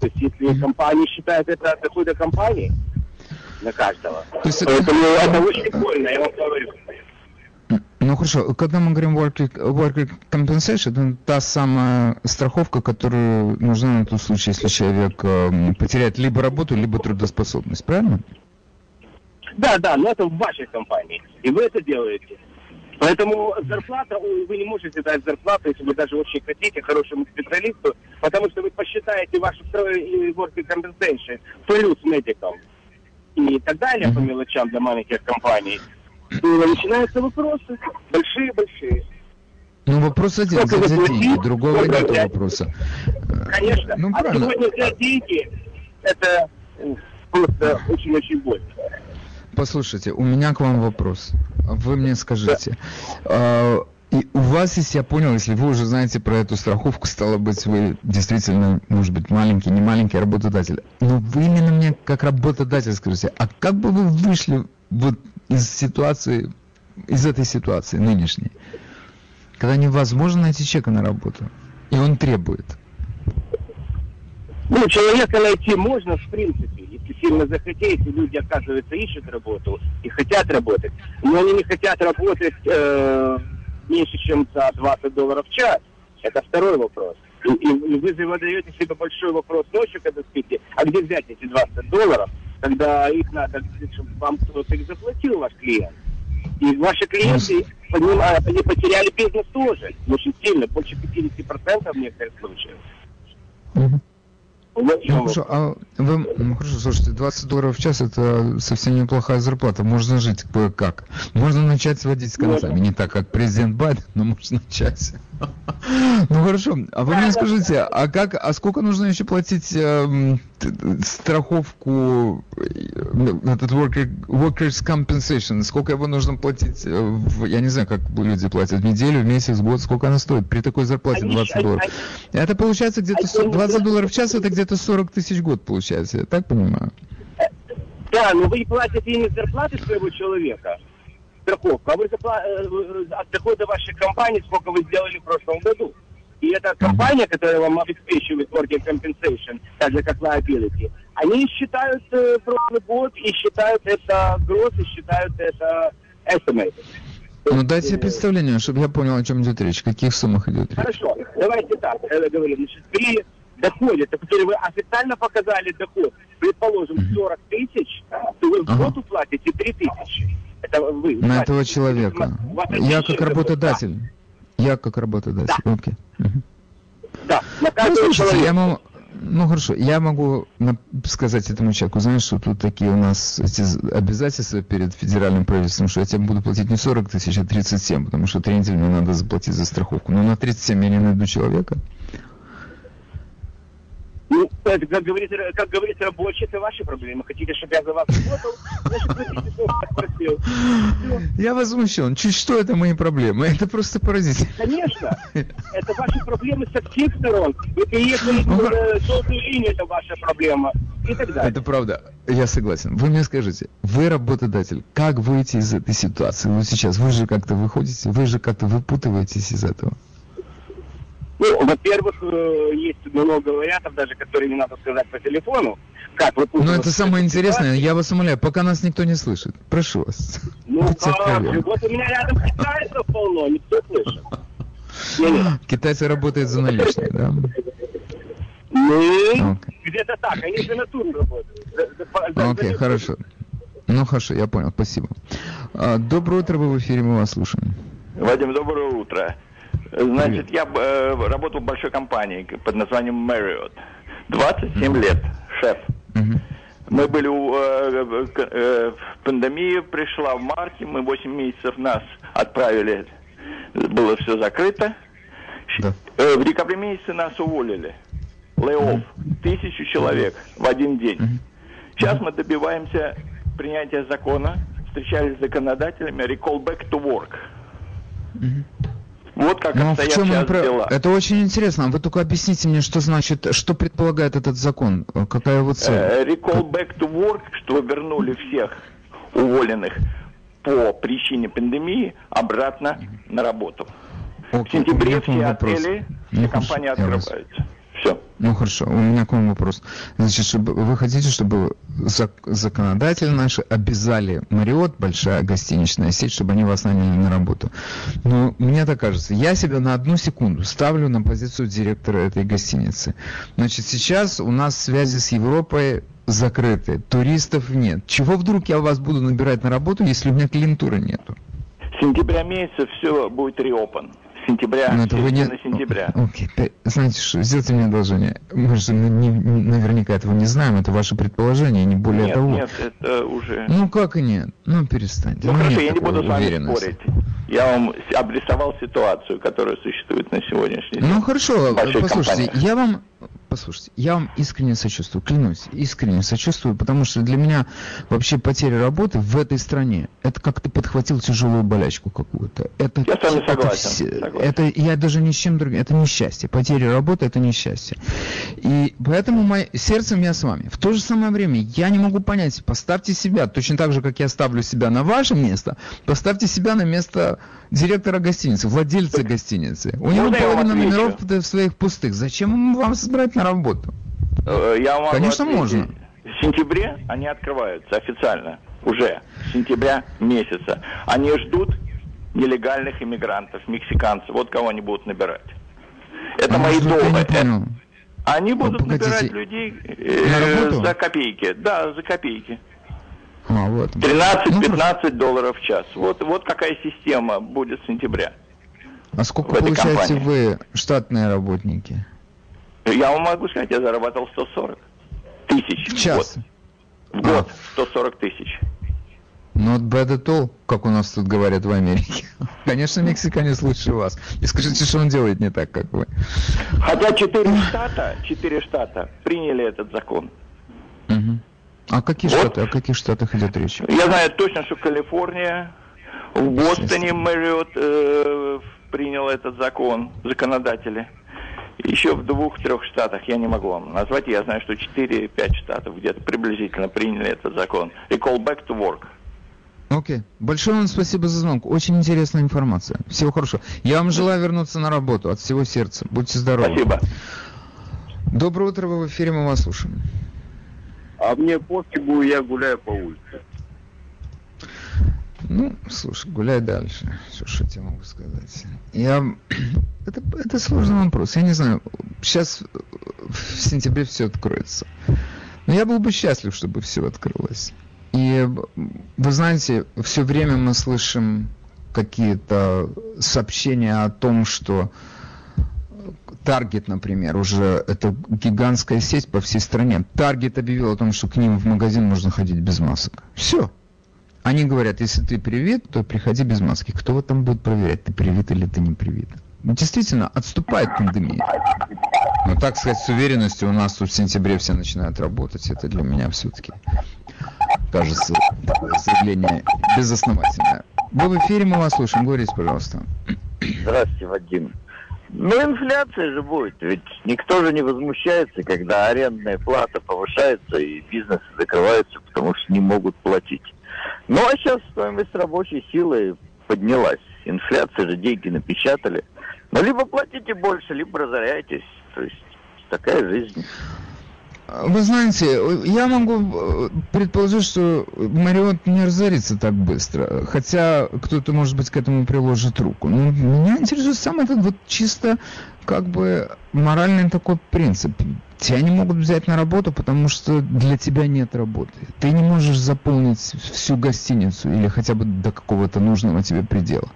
То есть если компания считает это от дохода компании, на каждого. То есть Поэтому это... это очень больно, я вам говорю. Ну хорошо, когда мы говорим worker, worker compensation, это та самая страховка, которая нужна на тот случай, если человек э, потеряет либо работу, либо трудоспособность, правильно? Да, да, но это в вашей компании. И вы это делаете. Поэтому зарплата, вы не можете дать зарплату, если вы даже очень хотите, хорошему специалисту, потому что вы посчитаете вашу work compensation плюс medical и так далее по мелочам для маленьких компаний. И начинаются вопросы, большие-большие. Ну, вопрос один, Сколько за деньги, другого нет вопроса. Конечно. Ну, а правильно. сегодня взять деньги, это просто очень-очень больно. Послушайте, у меня к вам вопрос. Вы мне скажите. Да. И у вас, если я понял, если вы уже знаете про эту страховку, стало быть, вы действительно, может быть, маленький, не маленький работодатель. Но вы именно мне как работодатель скажите, а как бы вы вышли вот из ситуации, из этой ситуации нынешней, когда невозможно найти человека на работу, и он требует? Ну, человека найти можно, в принципе, если сильно захотеть, люди, оказывается, ищут работу и хотят работать. Но они не хотят работать э, меньше, чем за 20 долларов в час. Это второй вопрос. И, и, вы задаете себе большой вопрос ночью, когда спите, а где взять эти 20 долларов, когда их надо, чтобы вам кто-то их заплатил, ваш клиент. И ваши клиенты, понимают, они потеряли бизнес тоже, очень сильно, больше 50% в некоторых случаях. Ну, хорошо, а вы, ну, хорошо, слушайте, 20 долларов в час это совсем неплохая зарплата. Можно жить кое-как. Можно начать сводить с концами. Не так, как президент Байден, но можно начать. Ну хорошо, а вы мне скажите, а как, а сколько нужно еще платить э, страховку, э, этот worker, workers compensation, сколько его нужно платить, э, я не знаю, как люди платят, в неделю, в месяц, в год, сколько она стоит при такой зарплате 20 долларов? Это получается где-то 20 долларов в час, это где-то 40 тысяч в год получается, я так понимаю? Да, но вы платите не зарплаты своего человека, страховку, а вы запла- э, от дохода вашей компании, сколько вы сделали в прошлом году. И эта компания, которая вам обеспечивает working compensation, так же как liability, они считают э, прошлый год и считают это гроз, и считают это estimate. Ну дайте представление, чтобы я понял, о чем идет речь, о каких суммах идет речь. Хорошо, давайте так, я говорю, значит, при доходе, который вы официально показали доход, предположим, 40 тысяч, то вы в год уплатите 3 тысячи. Это вы. На этого человека. Я как работодатель. Я как работодатель. Да. Окей. Угу. Да. На ну, слушайте, я могу... Ну хорошо, я могу сказать этому человеку, знаешь, что тут такие у нас эти обязательства перед федеральным правительством, что я тебе буду платить не 40 тысяч, а 37, потому что три недели мне надо заплатить за страховку. Но на 37 я не найду человека. Ну, это, как говорится, как говорится, рабочие, это ваши проблемы. Хотите, чтобы я за вас работал? Значит. Я возмущен. Чуть что это мои проблемы? Это просто поразительно. Конечно. Это ваши проблемы со всех сторон. Вы приехали ну, на желтую линию, это ваша проблема. И так далее. Это правда. Я согласен. Вы мне скажите, вы работодатель, как выйти из этой ситуации? Вот сейчас вы же как-то выходите, вы же как-то выпутываетесь из этого. Ну, во-первых, э, есть много вариантов, даже которые не надо сказать по телефону. Как вы Ну, это самое интересное. Я вас умоляю, пока нас никто не слышит. Прошу вас. Ну, как Вот у меня рядом китайцев полно, никто слышит. Китайцы работают за наличные, да? Ну, где-то так. Они за натуру работают. Окей, хорошо. Ну, хорошо, я понял, спасибо. А, доброе утро, вы в эфире, мы вас слушаем. Вадим, доброе утро. Значит, я э, работал в большой компании под названием Marriott. 27 mm-hmm. лет, шеф. Mm-hmm. Мы были у... Э, э, пандемия пришла в марте, мы 8 месяцев нас отправили, было все закрыто. Да. Э, в декабре месяце нас уволили. Леоф. Mm-hmm. Тысячу человек в один день. Mm-hmm. Сейчас мы добиваемся принятия закона, встречались с законодателями, recall back to work. Mm-hmm. Вот как Но ну, обстоят в чем сейчас про... дела. Это очень интересно. Вы только объясните мне, что значит, что предполагает этот закон, какая его цель? Uh, recall back to work, что вернули всех уволенных по причине пандемии обратно на работу. Okay. В сентябре все отели, все компании открываются. Все. Ну хорошо, у меня к вам вопрос. Значит, чтобы, вы хотите, чтобы зак законодатели наши обязали Мариот, большая гостиничная сеть, чтобы они вас наняли на работу. Но мне так кажется, я себя на одну секунду ставлю на позицию директора этой гостиницы. Значит, сейчас у нас связи с Европой закрыты, туристов нет. Чего вдруг я вас буду набирать на работу, если у меня клиентуры нету? С сентября месяца все будет реопен сентября, Но это вы не... сентября. Окей, okay. знаете что, сделайте мне одолжение. Мы же не, не, наверняка этого не знаем, это ваше предположение, не более нет, того. Нет, это уже... Ну как и нет? Ну перестаньте. Ну, ну хорошо, я не буду с вами спорить. Я вам обрисовал ситуацию, которая существует на сегодняшний день. Ну хорошо, послушайте, компании. я вам послушайте, я вам искренне сочувствую, клянусь, искренне сочувствую, потому что для меня вообще потеря работы в этой стране, это как ты подхватил тяжелую болячку какую-то. Это, я с вами согласен, это, согласен. это я даже ни с чем другим, это несчастье. Потеря работы это несчастье. И поэтому мое, сердцем я с вами. В то же самое время я не могу понять, поставьте себя, точно так же, как я ставлю себя на ваше место, поставьте себя на место директора гостиницы, владельца гостиницы. У него половина номеров в своих пустых. Зачем вам собрать на работу? Э, я могу Конечно, ответить. можно. В сентябре они открываются официально. Уже. С сентября месяца. Они ждут нелегальных иммигрантов, мексиканцев. Вот кого они будут набирать. Это а мои доводы. Они будут Погодите. набирать людей э, за копейки. Да, за копейки. А, вот. 13-15 ну, долларов в час. Вот, вот какая система будет с сентября. А сколько получаете компании. вы штатные работники? Я вам могу сказать, я зарабатывал 140 тысяч в час. В год, в год а. 140 тысяч. Not bad at all, как у нас тут говорят в Америке. Конечно, мексиканец лучше вас. И скажите, что он делает не так, как вы. Хотя четыре штата, четыре штата приняли этот закон. Угу. А какие вот. штаты, о каких штатах идет речь? Я знаю точно, что Калифорния, в Бостоне Мэриот э, принял этот закон, законодатели. Еще в двух-трех штатах, я не могу вам назвать, я знаю, что 4-5 штатов где-то приблизительно приняли этот закон. И call back to work. Окей. Okay. Большое вам спасибо за звонок. Очень интересная информация. Всего хорошего. Я вам желаю вернуться на работу от всего сердца. Будьте здоровы. Спасибо. Доброе утро, вы в эфире, мы вас слушаем. А мне пофигу, я гуляю по улице. Ну, слушай, гуляй дальше. Что, я могу сказать? Я... Это, это сложный вопрос. Я не знаю. Сейчас в сентябре все откроется. Но я был бы счастлив, чтобы все открылось. И вы знаете, все время мы слышим какие-то сообщения о том, что Таргет, например, уже это гигантская сеть по всей стране. Таргет объявил о том, что к ним в магазин можно ходить без масок. Все. Они говорят, если ты привит, то приходи без маски. Кто вот там будет проверять, ты привит или ты не привит? Действительно, отступает пандемия. Но так сказать, с уверенностью у нас тут в сентябре все начинают работать. Это для меня все-таки кажется заявление безосновательное. Вы в эфире, мы вас слушаем. Говорите, пожалуйста. Здравствуйте, Вадим. Ну, инфляция же будет, ведь никто же не возмущается, когда арендная плата повышается и бизнесы закрываются, потому что не могут платить. Ну, а сейчас стоимость рабочей силы поднялась. Инфляция же деньги напечатали. Ну, либо платите больше, либо разоряйтесь. То есть такая жизнь. Вы знаете, я могу э, предположить, что Мариот не разорится так быстро, хотя кто-то, может быть, к этому приложит руку. Но меня интересует сам этот вот чисто как бы моральный такой принцип. Тебя не могут взять на работу, потому что для тебя нет работы. Ты не можешь заполнить всю гостиницу или хотя бы до какого-то нужного тебе предела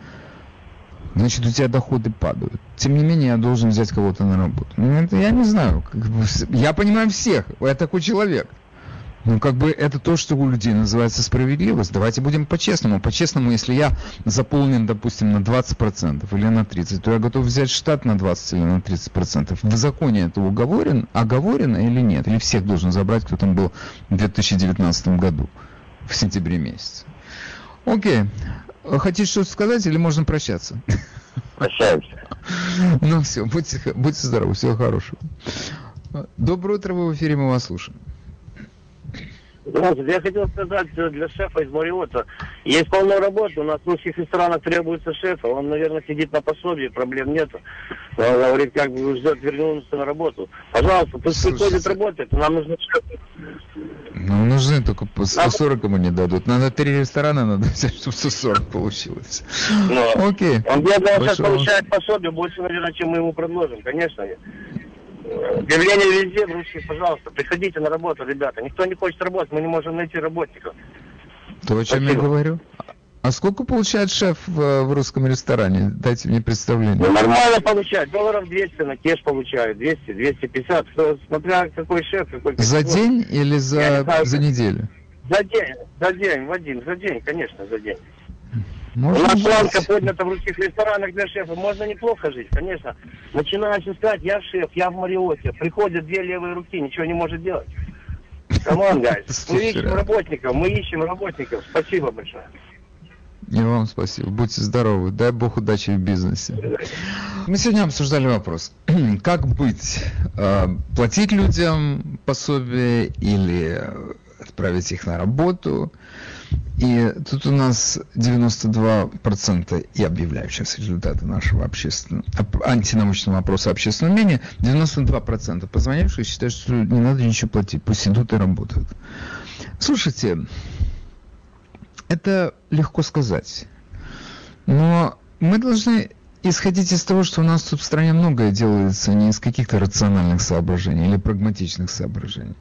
значит у тебя доходы падают. Тем не менее, я должен взять кого-то на работу. Ну, это я не знаю. Как бы, я понимаю всех. Я такой человек. Ну, как бы это то, что у людей называется справедливость. Давайте будем по-честному. По-честному, если я заполнен, допустим, на 20% или на 30%, то я готов взять штат на 20 или на 30%. В законе это уговорен, оговорено или нет? Или всех должен забрать, кто там был в 2019 году, в сентябре месяце? Окей. Хотите что-то сказать или можно прощаться? Прощаемся. Ну все, будьте, будьте здоровы, всего хорошего. Доброе утро, вы в эфире, мы вас слушаем. Я хотел сказать для шефа из Мариота. Есть полно работы. У нас в русских ресторанах требуется шефа. Он, наверное, сидит на пособии, проблем нету. Он говорит, как бы ждет вернуться на работу. Пожалуйста, пусть Слушайте. приходит работать. Нам нужны шефы. Ну, нужны только по 140 ему не дадут. Надо три ресторана надо взять, чтобы 140 получилось. Ну, Окей. Он бедно сейчас получает пособие больше, наверное, чем мы ему предложим. Конечно. Объявление везде в русских, пожалуйста, приходите на работу, ребята. Никто не хочет работать, мы не можем найти работников. То, о чем Спасибо. я говорю. А сколько получает шеф в, в русском ресторане? Дайте мне представление. Ну, нормально получает. Долларов 200 на кеш получает. 200, 250. Что, смотря какой шеф, какой... За день или за, за неделю? За день. За день, Вадим, за день, конечно, за день. Можно У нас планка поднята в русских ресторанах для шефа. Можно неплохо жить, конечно. Начинаешь искать, я шеф, я в Мариоте. Приходят две левые руки, ничего не может делать. Come on, guys. Мы ищем работников, мы ищем работников. Спасибо большое. И вам спасибо. Будьте здоровы. Дай Бог удачи в бизнесе. Мы сегодня обсуждали вопрос, как быть? А, платить людям пособие или отправить их на работу? И И тут у нас 92%, я объявляю сейчас результаты нашего общественного, антинаучного опроса общественного мнения, 92% позвонивших считают, что не надо ничего платить, пусть идут и работают. Слушайте, это легко сказать, но мы должны исходить из того, что у нас тут в стране многое делается не из каких-то рациональных соображений или прагматичных соображений.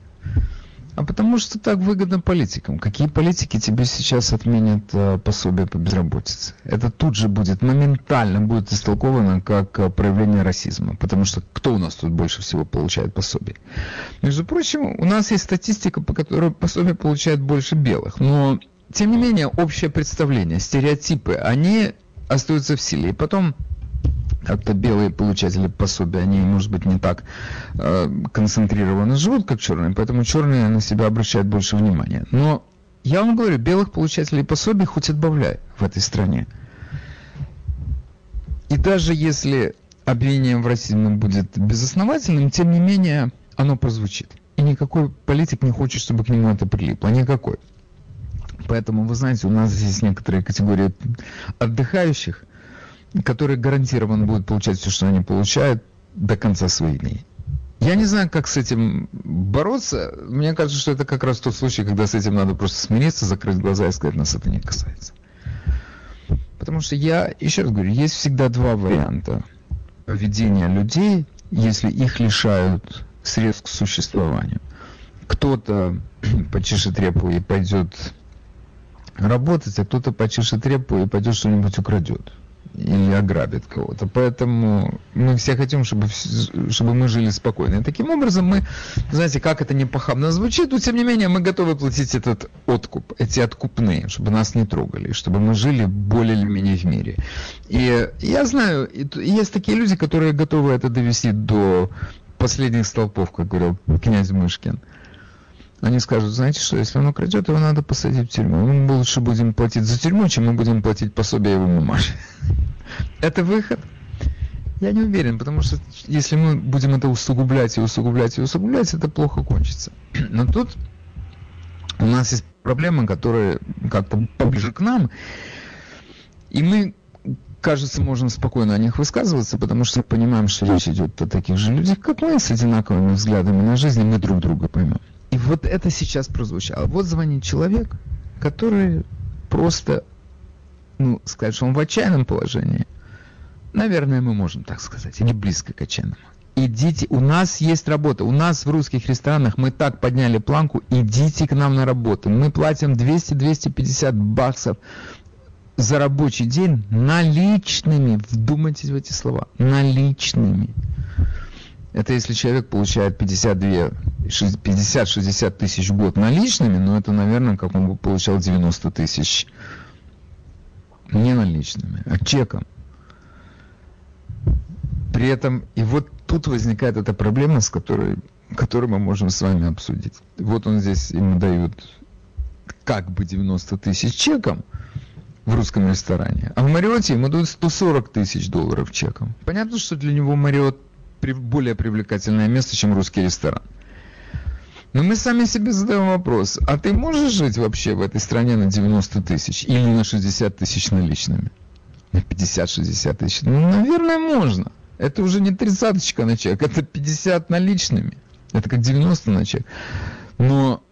А потому что так выгодно политикам. Какие политики тебе сейчас отменят э, пособие по безработице? Это тут же будет, моментально будет истолковано как э, проявление расизма. Потому что кто у нас тут больше всего получает пособие? Между прочим, у нас есть статистика, по которой пособие получает больше белых. Но, тем не менее, общее представление, стереотипы, они остаются в силе. И потом как-то белые получатели пособия, они, может быть, не так э, концентрированно живут, как черные, поэтому черные на себя обращают больше внимания. Но я вам говорю, белых получателей пособий хоть отбавляй в этой стране. И даже если обвинение в расизме будет безосновательным, тем не менее оно прозвучит. И никакой политик не хочет, чтобы к нему это прилипло. Никакой. Поэтому, вы знаете, у нас есть некоторые категории отдыхающих – которые гарантированно будут получать все, что они получают до конца своих дней. Я не знаю, как с этим бороться. Мне кажется, что это как раз тот случай, когда с этим надо просто смириться, закрыть глаза и сказать, нас это не касается. Потому что я, еще раз говорю, есть всегда два варианта поведения людей, если их лишают средств к существованию. Кто-то почешет репу и пойдет работать, а кто-то почешет репу и пойдет что-нибудь украдет или ограбит кого-то. Поэтому мы все хотим, чтобы, чтобы мы жили спокойно. И таким образом мы, знаете, как это не похабно звучит, но тем не менее мы готовы платить этот откуп, эти откупные, чтобы нас не трогали, чтобы мы жили более или менее в мире. И я знаю, есть такие люди, которые готовы это довести до последних столпов, как говорил князь Мышкин. Они скажут, знаете что, если он украдет, его надо посадить в тюрьму. Мы лучше будем платить за тюрьму, чем мы будем платить пособие его мамаше. Это выход? Я не уверен, потому что если мы будем это усугублять и усугублять и усугублять, это плохо кончится. Но тут у нас есть проблемы, которые как-то поближе к нам, и мы, кажется, можем спокойно о них высказываться, потому что понимаем, что речь идет о таких же людях, как мы, с одинаковыми взглядами на жизнь, и мы друг друга поймем. И вот это сейчас прозвучало. Вот звонит человек, который просто, ну, сказать, что он в отчаянном положении. Наверное, мы можем так сказать, или близко к отчаянному. Идите, у нас есть работа, у нас в русских ресторанах мы так подняли планку, идите к нам на работу. Мы платим 200-250 баксов за рабочий день наличными. Вдумайтесь в эти слова. Наличными. Это если человек получает 50-60 тысяч в год наличными, но это, наверное, как он бы получал 90 тысяч не наличными, а чеком. При этом, и вот тут возникает эта проблема, с которой, которую мы можем с вами обсудить. Вот он здесь, ему дают как бы 90 тысяч чеком в русском ресторане, а в Мариоте ему дают 140 тысяч долларов чеком. Понятно, что для него Мариот более привлекательное место, чем русский ресторан. Но мы сами себе задаем вопрос, а ты можешь жить вообще в этой стране на 90 тысяч или на 60 тысяч наличными? На 50-60 тысяч? Ну, наверное, можно. Это уже не тридцаточка на чек, это 50 наличными. Это как 90 на чек. Но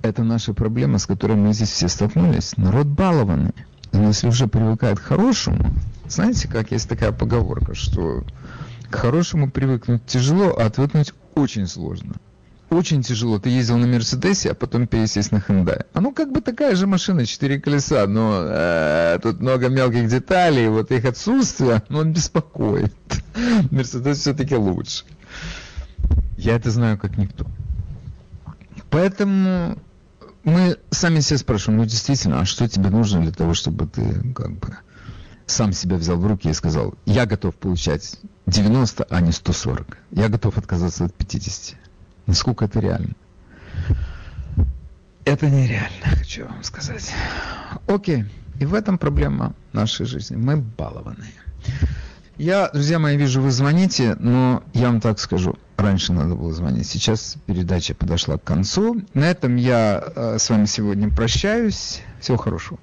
это наша проблема, с которой мы здесь все столкнулись. Народ балованный. Но если уже привыкает к хорошему, знаете, как есть такая поговорка, что к хорошему привыкнуть тяжело, а отвыкнуть очень сложно. Очень тяжело. Ты ездил на Мерседесе, а потом пересесть на Hyundai. А ну как бы такая же машина, четыре колеса, но э, тут много мелких деталей, вот их отсутствие, но он беспокоит. Мерседес все-таки лучше. Я это знаю как никто. Поэтому мы сами себя спрашиваем, ну действительно, а что тебе нужно для того, чтобы ты как бы сам себя взял в руки и сказал, я готов получать 90, а не 140. Я готов отказаться от 50. Насколько это реально? Это нереально, хочу вам сказать. Окей. И в этом проблема нашей жизни. Мы балованные. Я, друзья мои, вижу, вы звоните, но я вам так скажу. раньше надо было звонить. Сейчас передача подошла к концу. На этом я э, с вами сегодня прощаюсь. Всего хорошего.